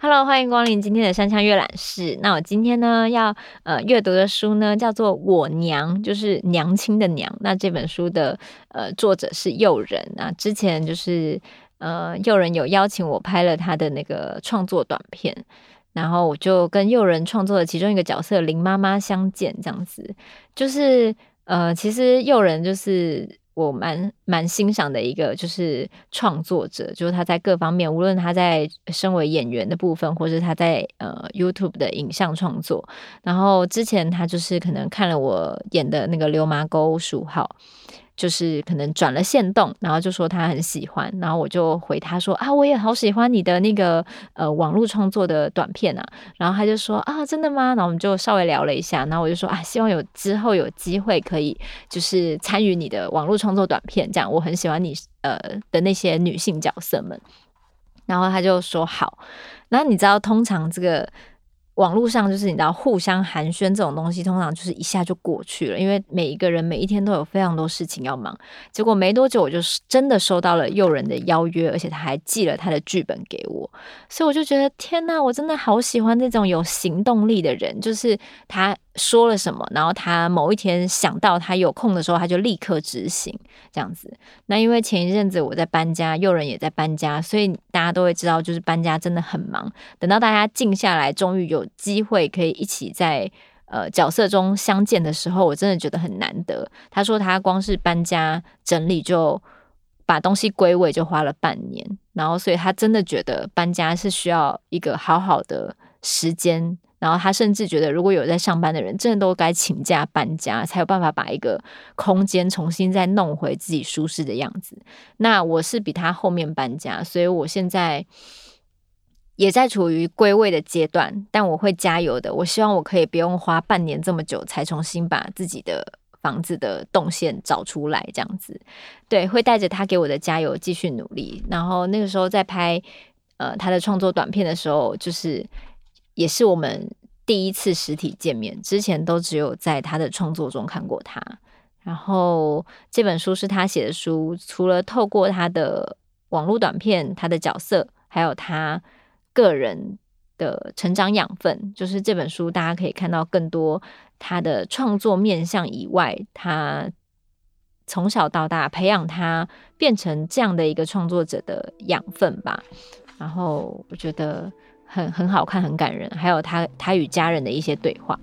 Hello，欢迎光临今天的山羌阅览室。那我今天呢要呃阅读的书呢叫做《我娘》，就是娘亲的娘。那这本书的呃作者是诱人啊。之前就是呃诱人有邀请我拍了他的那个创作短片，然后我就跟诱人创作的其中一个角色林妈妈相见，这样子就是呃其实诱人就是。我蛮蛮欣赏的一个就是创作者，就是他在各方面，无论他在身为演员的部分，或是他在呃 YouTube 的影像创作，然后之前他就是可能看了我演的那个《流麻沟十五号》。就是可能转了线动，然后就说他很喜欢，然后我就回他说啊，我也好喜欢你的那个呃网络创作的短片啊，然后他就说啊，真的吗？然后我们就稍微聊了一下，然后我就说啊，希望有之后有机会可以就是参与你的网络创作短片，这样我很喜欢你呃的那些女性角色们，然后他就说好，然后你知道通常这个。网络上就是你知道互相寒暄这种东西，通常就是一下就过去了，因为每一个人每一天都有非常多事情要忙。结果没多久，我就真的收到了诱人的邀约，而且他还寄了他的剧本给我，所以我就觉得天呐，我真的好喜欢这种有行动力的人，就是他。说了什么，然后他某一天想到他有空的时候，他就立刻执行这样子。那因为前一阵子我在搬家，诱人也在搬家，所以大家都会知道，就是搬家真的很忙。等到大家静下来，终于有机会可以一起在呃角色中相见的时候，我真的觉得很难得。他说他光是搬家整理就把东西归位就花了半年，然后所以他真的觉得搬家是需要一个好好的时间。然后他甚至觉得，如果有在上班的人，真的都该请假搬家，才有办法把一个空间重新再弄回自己舒适的样子。那我是比他后面搬家，所以我现在也在处于归位的阶段，但我会加油的。我希望我可以不用花半年这么久，才重新把自己的房子的动线找出来，这样子。对，会带着他给我的加油继续努力。然后那个时候在拍呃他的创作短片的时候，就是。也是我们第一次实体见面，之前都只有在他的创作中看过他。然后这本书是他写的书，除了透过他的网络短片、他的角色，还有他个人的成长养分，就是这本书大家可以看到更多他的创作面向以外，他从小到大培养他变成这样的一个创作者的养分吧。然后我觉得。很很好看，很感人，还有他他与家人的一些对话。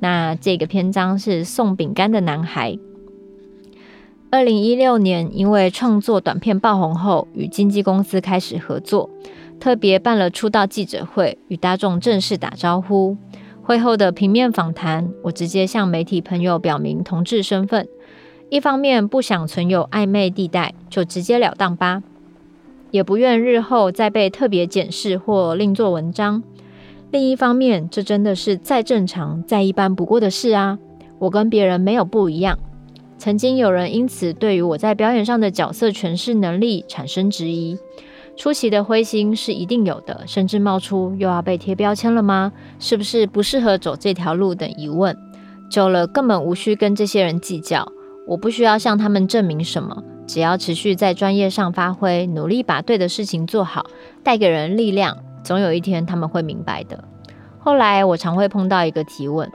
那这个篇章是送饼干的男孩。二零一六年，因为创作短片爆红后，与经纪公司开始合作，特别办了出道记者会，与大众正式打招呼。会后的平面访谈，我直接向媒体朋友表明同志身份。一方面不想存有暧昧地带，就直截了当吧。也不愿日后再被特别检视或另做文章。另一方面，这真的是再正常、再一般不过的事啊！我跟别人没有不一样。曾经有人因此对于我在表演上的角色诠释能力产生质疑，出奇的灰心是一定有的，甚至冒出又要被贴标签了吗？是不是不适合走这条路等疑问。久了，根本无需跟这些人计较，我不需要向他们证明什么。只要持续在专业上发挥，努力把对的事情做好，带给人力量，总有一天他们会明白的。后来我常会碰到一个提问：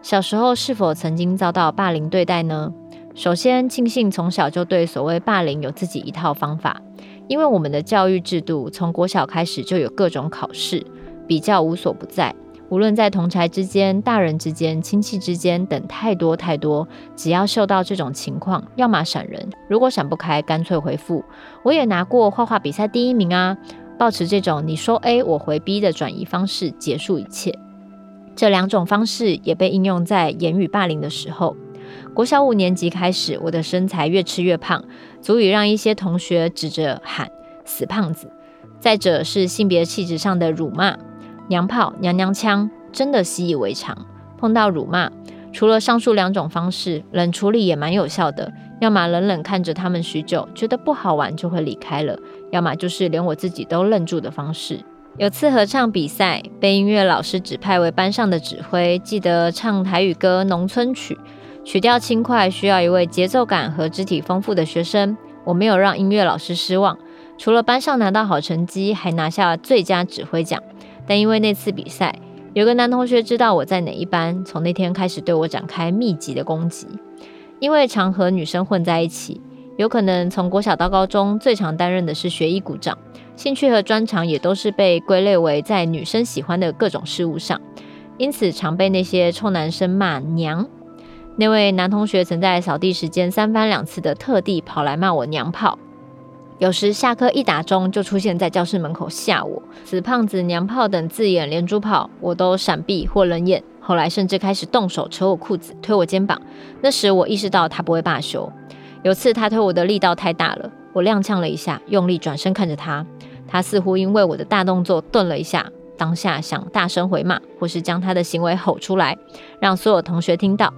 小时候是否曾经遭到霸凌对待呢？首先庆幸从小就对所谓霸凌有自己一套方法，因为我们的教育制度从国小开始就有各种考试，比较无所不在。无论在同侪之间、大人之间、亲戚之间等太多太多，只要受到这种情况，要么闪人，如果闪不开，干脆回复。我也拿过画画比赛第一名啊！抱持这种你说 A 我回 B 的转移方式结束一切。这两种方式也被应用在言语霸凌的时候。国小五年级开始，我的身材越吃越胖，足以让一些同学指着喊“死胖子”。再者是性别气质上的辱骂。娘炮、娘娘腔真的习以为常。碰到辱骂，除了上述两种方式，冷处理也蛮有效的。要么冷冷看着他们许久，觉得不好玩就会离开了；要么就是连我自己都愣住的方式。有次合唱比赛，被音乐老师指派为班上的指挥，记得唱台语歌《农村曲》，曲调轻快，需要一位节奏感和肢体丰富的学生。我没有让音乐老师失望，除了班上拿到好成绩，还拿下了最佳指挥奖。但因为那次比赛，有个男同学知道我在哪一班，从那天开始对我展开密集的攻击。因为常和女生混在一起，有可能从国小到高中，最常担任的是学艺股长。兴趣和专长也都是被归类为在女生喜欢的各种事物上，因此常被那些臭男生骂娘。那位男同学曾在扫地时间三番两次的特地跑来骂我娘炮，有时下课一打钟就出现在教室门口吓我。死胖子、娘炮等字眼连珠炮，我都闪避或冷眼。后来甚至开始动手扯我裤子、推我肩膀。那时我意识到他不会罢休。有次他推我的力道太大了，我踉跄了一下，用力转身看着他。他似乎因为我的大动作顿了一下，当下想大声回骂，或是将他的行为吼出来，让所有同学听到。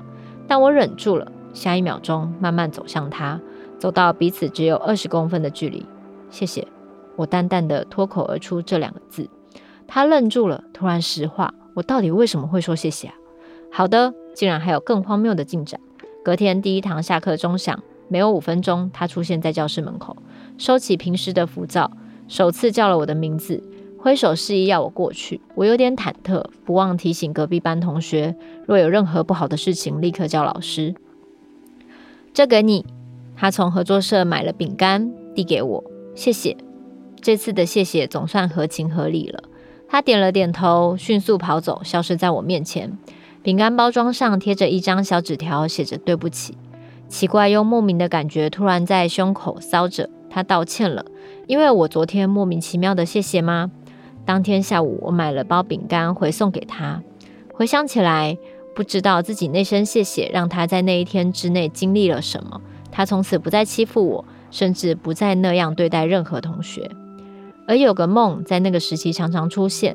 但我忍住了，下一秒钟慢慢走向他，走到彼此只有二十公分的距离。谢谢，我淡淡的脱口而出这两个字。他愣住了，突然石化。我到底为什么会说谢谢啊？好的，竟然还有更荒谬的进展。隔天第一堂下课钟响，没有五分钟，他出现在教室门口，收起平时的浮躁。首次叫了我的名字，挥手示意要我过去。我有点忐忑，不忘提醒隔壁班同学，若有任何不好的事情，立刻叫老师。这给你。他从合作社买了饼干，递给我，谢谢。这次的谢谢总算合情合理了。他点了点头，迅速跑走，消失在我面前。饼干包装上贴着一张小纸条，写着“对不起”。奇怪又莫名的感觉突然在胸口骚着。他道歉了。因为我昨天莫名其妙的谢谢吗？当天下午我买了包饼干回送给他。回想起来，不知道自己那声谢谢让他在那一天之内经历了什么。他从此不再欺负我，甚至不再那样对待任何同学。而有个梦在那个时期常常出现：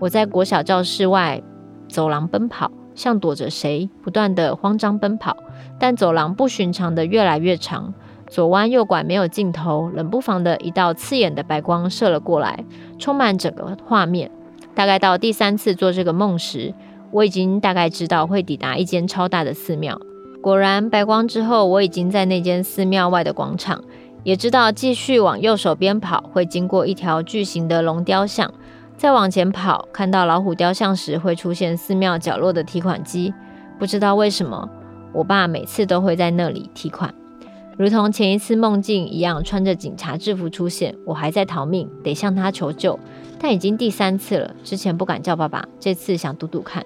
我在国小教室外走廊奔跑，像躲着谁，不断的慌张奔跑，但走廊不寻常的越来越长。左弯右拐没有尽头，冷不防的一道刺眼的白光射了过来，充满整个画面。大概到第三次做这个梦时，我已经大概知道会抵达一间超大的寺庙。果然，白光之后，我已经在那间寺庙外的广场，也知道继续往右手边跑会经过一条巨型的龙雕像。再往前跑，看到老虎雕像时会出现寺庙角落的提款机。不知道为什么，我爸每次都会在那里提款。如同前一次梦境一样，穿着警察制服出现，我还在逃命，得向他求救。但已经第三次了，之前不敢叫爸爸，这次想赌赌看，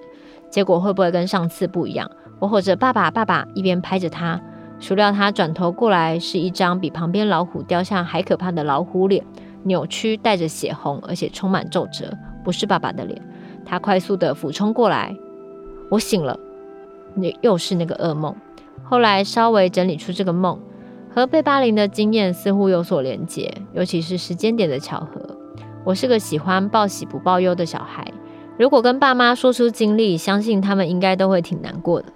结果会不会跟上次不一样？我吼着“爸爸，爸爸”，一边拍着他，孰料他转头过来，是一张比旁边老虎雕像还可怕的老虎脸，扭曲，带着血红，而且充满皱褶，不是爸爸的脸。他快速地俯冲过来，我醒了，那又是那个噩梦。后来稍微整理出这个梦。和被霸凌的经验似乎有所连结，尤其是时间点的巧合。我是个喜欢报喜不报忧的小孩，如果跟爸妈说出经历，相信他们应该都会挺难过的。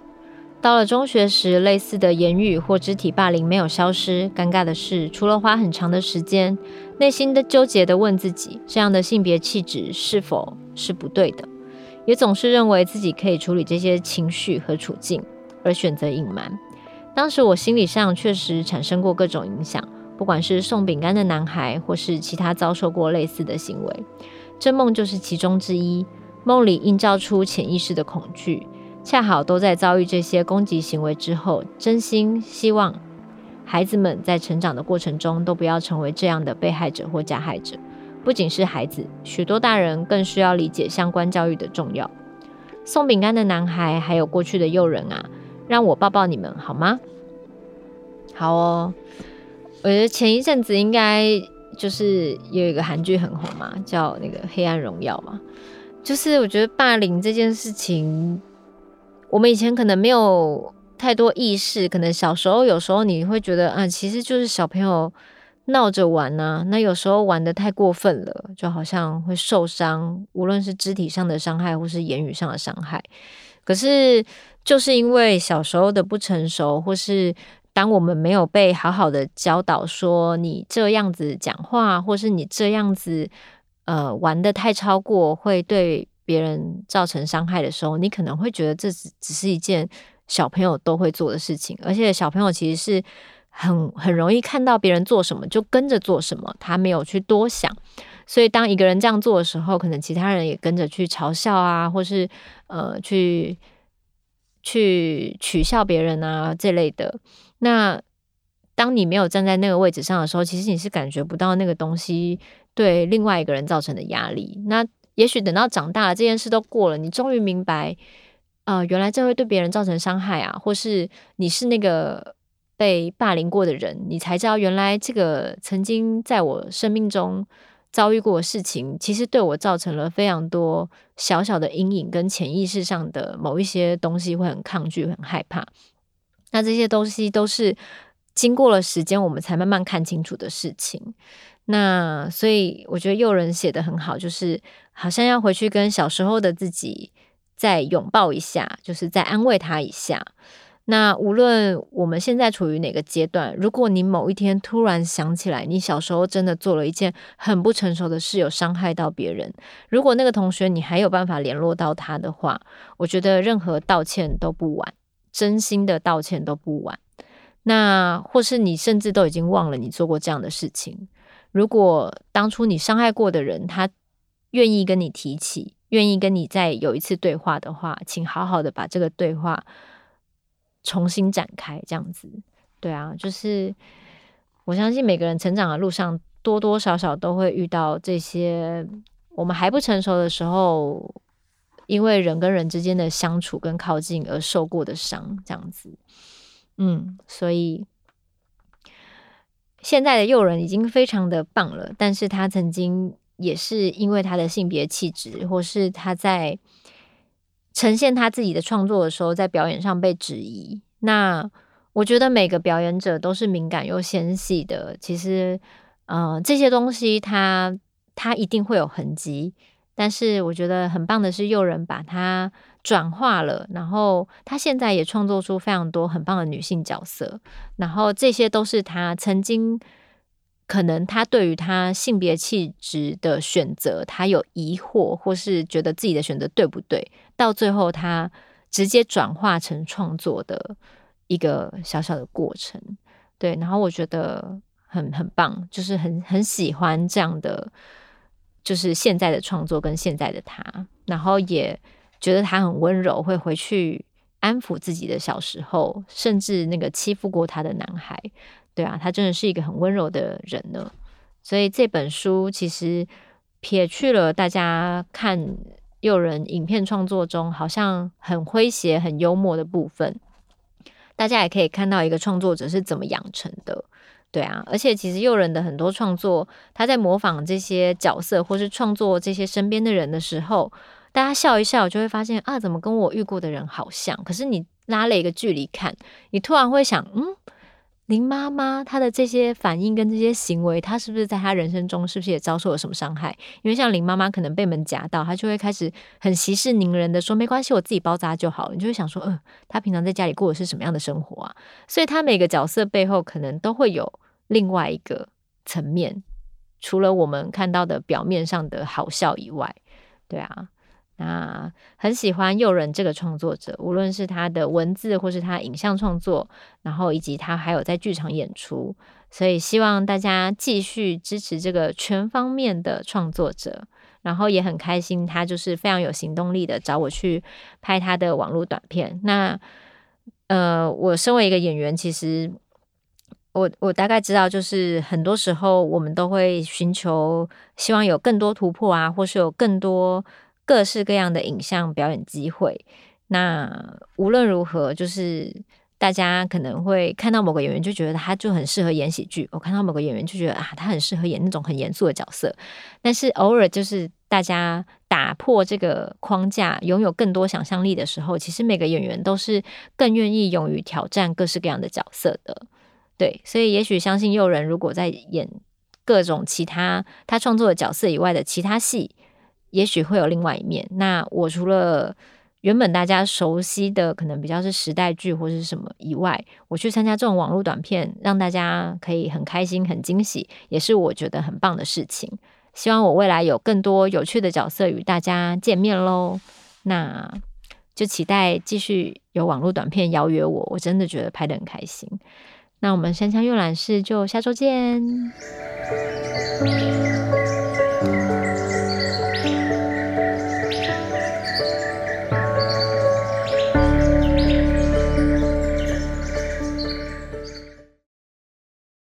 到了中学时，类似的言语或肢体霸凌没有消失。尴尬的是，除了花很长的时间，内心的纠结地问自己，这样的性别气质是否是不对的，也总是认为自己可以处理这些情绪和处境，而选择隐瞒。当时我心理上确实产生过各种影响，不管是送饼干的男孩，或是其他遭受过类似的行为，这梦就是其中之一。梦里映照出潜意识的恐惧，恰好都在遭遇这些攻击行为之后，真心希望孩子们在成长的过程中都不要成为这样的被害者或加害者。不仅是孩子，许多大人更需要理解相关教育的重要。送饼干的男孩，还有过去的诱人啊。让我抱抱你们好吗？好哦，我觉得前一阵子应该就是有一个韩剧很红嘛，叫那个《黑暗荣耀》嘛。就是我觉得霸凌这件事情，我们以前可能没有太多意识，可能小时候有时候你会觉得啊，其实就是小朋友闹着玩呐，那有时候玩的太过分了，就好像会受伤，无论是肢体上的伤害或是言语上的伤害。可是，就是因为小时候的不成熟，或是当我们没有被好好的教导，说你这样子讲话，或是你这样子呃玩的太超过，会对别人造成伤害的时候，你可能会觉得这只只是一件小朋友都会做的事情，而且小朋友其实是很很容易看到别人做什么就跟着做什么，他没有去多想。所以当一个人这样做的时候，可能其他人也跟着去嘲笑啊，或是呃去去取笑别人啊这类的。那当你没有站在那个位置上的时候，其实你是感觉不到那个东西对另外一个人造成的压力。那也许等到长大了，这件事都过了，你终于明白，呃，原来这会对别人造成伤害啊，或是你是那个被霸凌过的人，你才知道原来这个曾经在我生命中遭遇过的事情，其实对我造成了非常多小小的阴影，跟潜意识上的某一些东西会很抗拒、很害怕。那这些东西都是经过了时间，我们才慢慢看清楚的事情。那所以我觉得诱人写得很好，就是好像要回去跟小时候的自己再拥抱一下，就是再安慰他一下。那无论我们现在处于哪个阶段，如果你某一天突然想起来，你小时候真的做了一件很不成熟的事，有伤害到别人，如果那个同学你还有办法联络到他的话，我觉得任何道歉都不晚，真心的道歉都不晚。那或是你甚至都已经忘了你做过这样的事情，如果当初你伤害过的人他愿意跟你提起，愿意跟你再有一次对话的话，请好好的把这个对话。重新展开，这样子，对啊，就是我相信每个人成长的路上，多多少少都会遇到这些我们还不成熟的时候，因为人跟人之间的相处跟靠近而受过的伤，这样子。嗯，所以现在的诱人已经非常的棒了，但是他曾经也是因为他的性别气质，或是他在。呈现他自己的创作的时候，在表演上被质疑。那我觉得每个表演者都是敏感又纤细的。其实，呃，这些东西他他一定会有痕迹。但是我觉得很棒的是，诱人把它转化了。然后他现在也创作出非常多很棒的女性角色。然后这些都是他曾经。可能他对于他性别气质的选择，他有疑惑，或是觉得自己的选择对不对？到最后，他直接转化成创作的一个小小的过程。对，然后我觉得很很棒，就是很很喜欢这样的，就是现在的创作跟现在的他，然后也觉得他很温柔，会回去安抚自己的小时候，甚至那个欺负过他的男孩。对啊，他真的是一个很温柔的人呢。所以这本书其实撇去了大家看又仁影片创作中好像很诙谐、很幽默的部分，大家也可以看到一个创作者是怎么养成的。对啊，而且其实又仁的很多创作，他在模仿这些角色或是创作这些身边的人的时候，大家笑一笑就会发现啊，怎么跟我遇过的人好像？可是你拉了一个距离看，你突然会想，嗯。林妈妈她的这些反应跟这些行为，她是不是在她人生中是不是也遭受了什么伤害？因为像林妈妈可能被门夹到，她就会开始很息事宁人的说：“没关系，我自己包扎就好了。”你就会想说：“嗯、她平常在家里过的是什么样的生活啊？”所以她每个角色背后可能都会有另外一个层面，除了我们看到的表面上的好笑以外，对啊。那很喜欢诱人这个创作者，无论是他的文字或是他影像创作，然后以及他还有在剧场演出，所以希望大家继续支持这个全方面的创作者。然后也很开心，他就是非常有行动力的找我去拍他的网络短片。那呃，我身为一个演员，其实我我大概知道，就是很多时候我们都会寻求希望有更多突破啊，或是有更多。各式各样的影像表演机会，那无论如何，就是大家可能会看到某个演员就觉得他就很适合演喜剧，我看到某个演员就觉得啊，他很适合演那种很严肃的角色。但是偶尔就是大家打破这个框架，拥有更多想象力的时候，其实每个演员都是更愿意勇于挑战各式各样的角色的。对，所以也许相信诱人如果在演各种其他他创作的角色以外的其他戏。也许会有另外一面。那我除了原本大家熟悉的可能比较是时代剧或是什么以外我去参加这种网络短片让大家可以很开心很惊喜也是我觉得很棒的事情。希望我未来有更多有趣的角色与大家见面喽那就期待继续有网络短片邀约我我真的觉得拍的很开心。那我们山枪阅览室就下周见。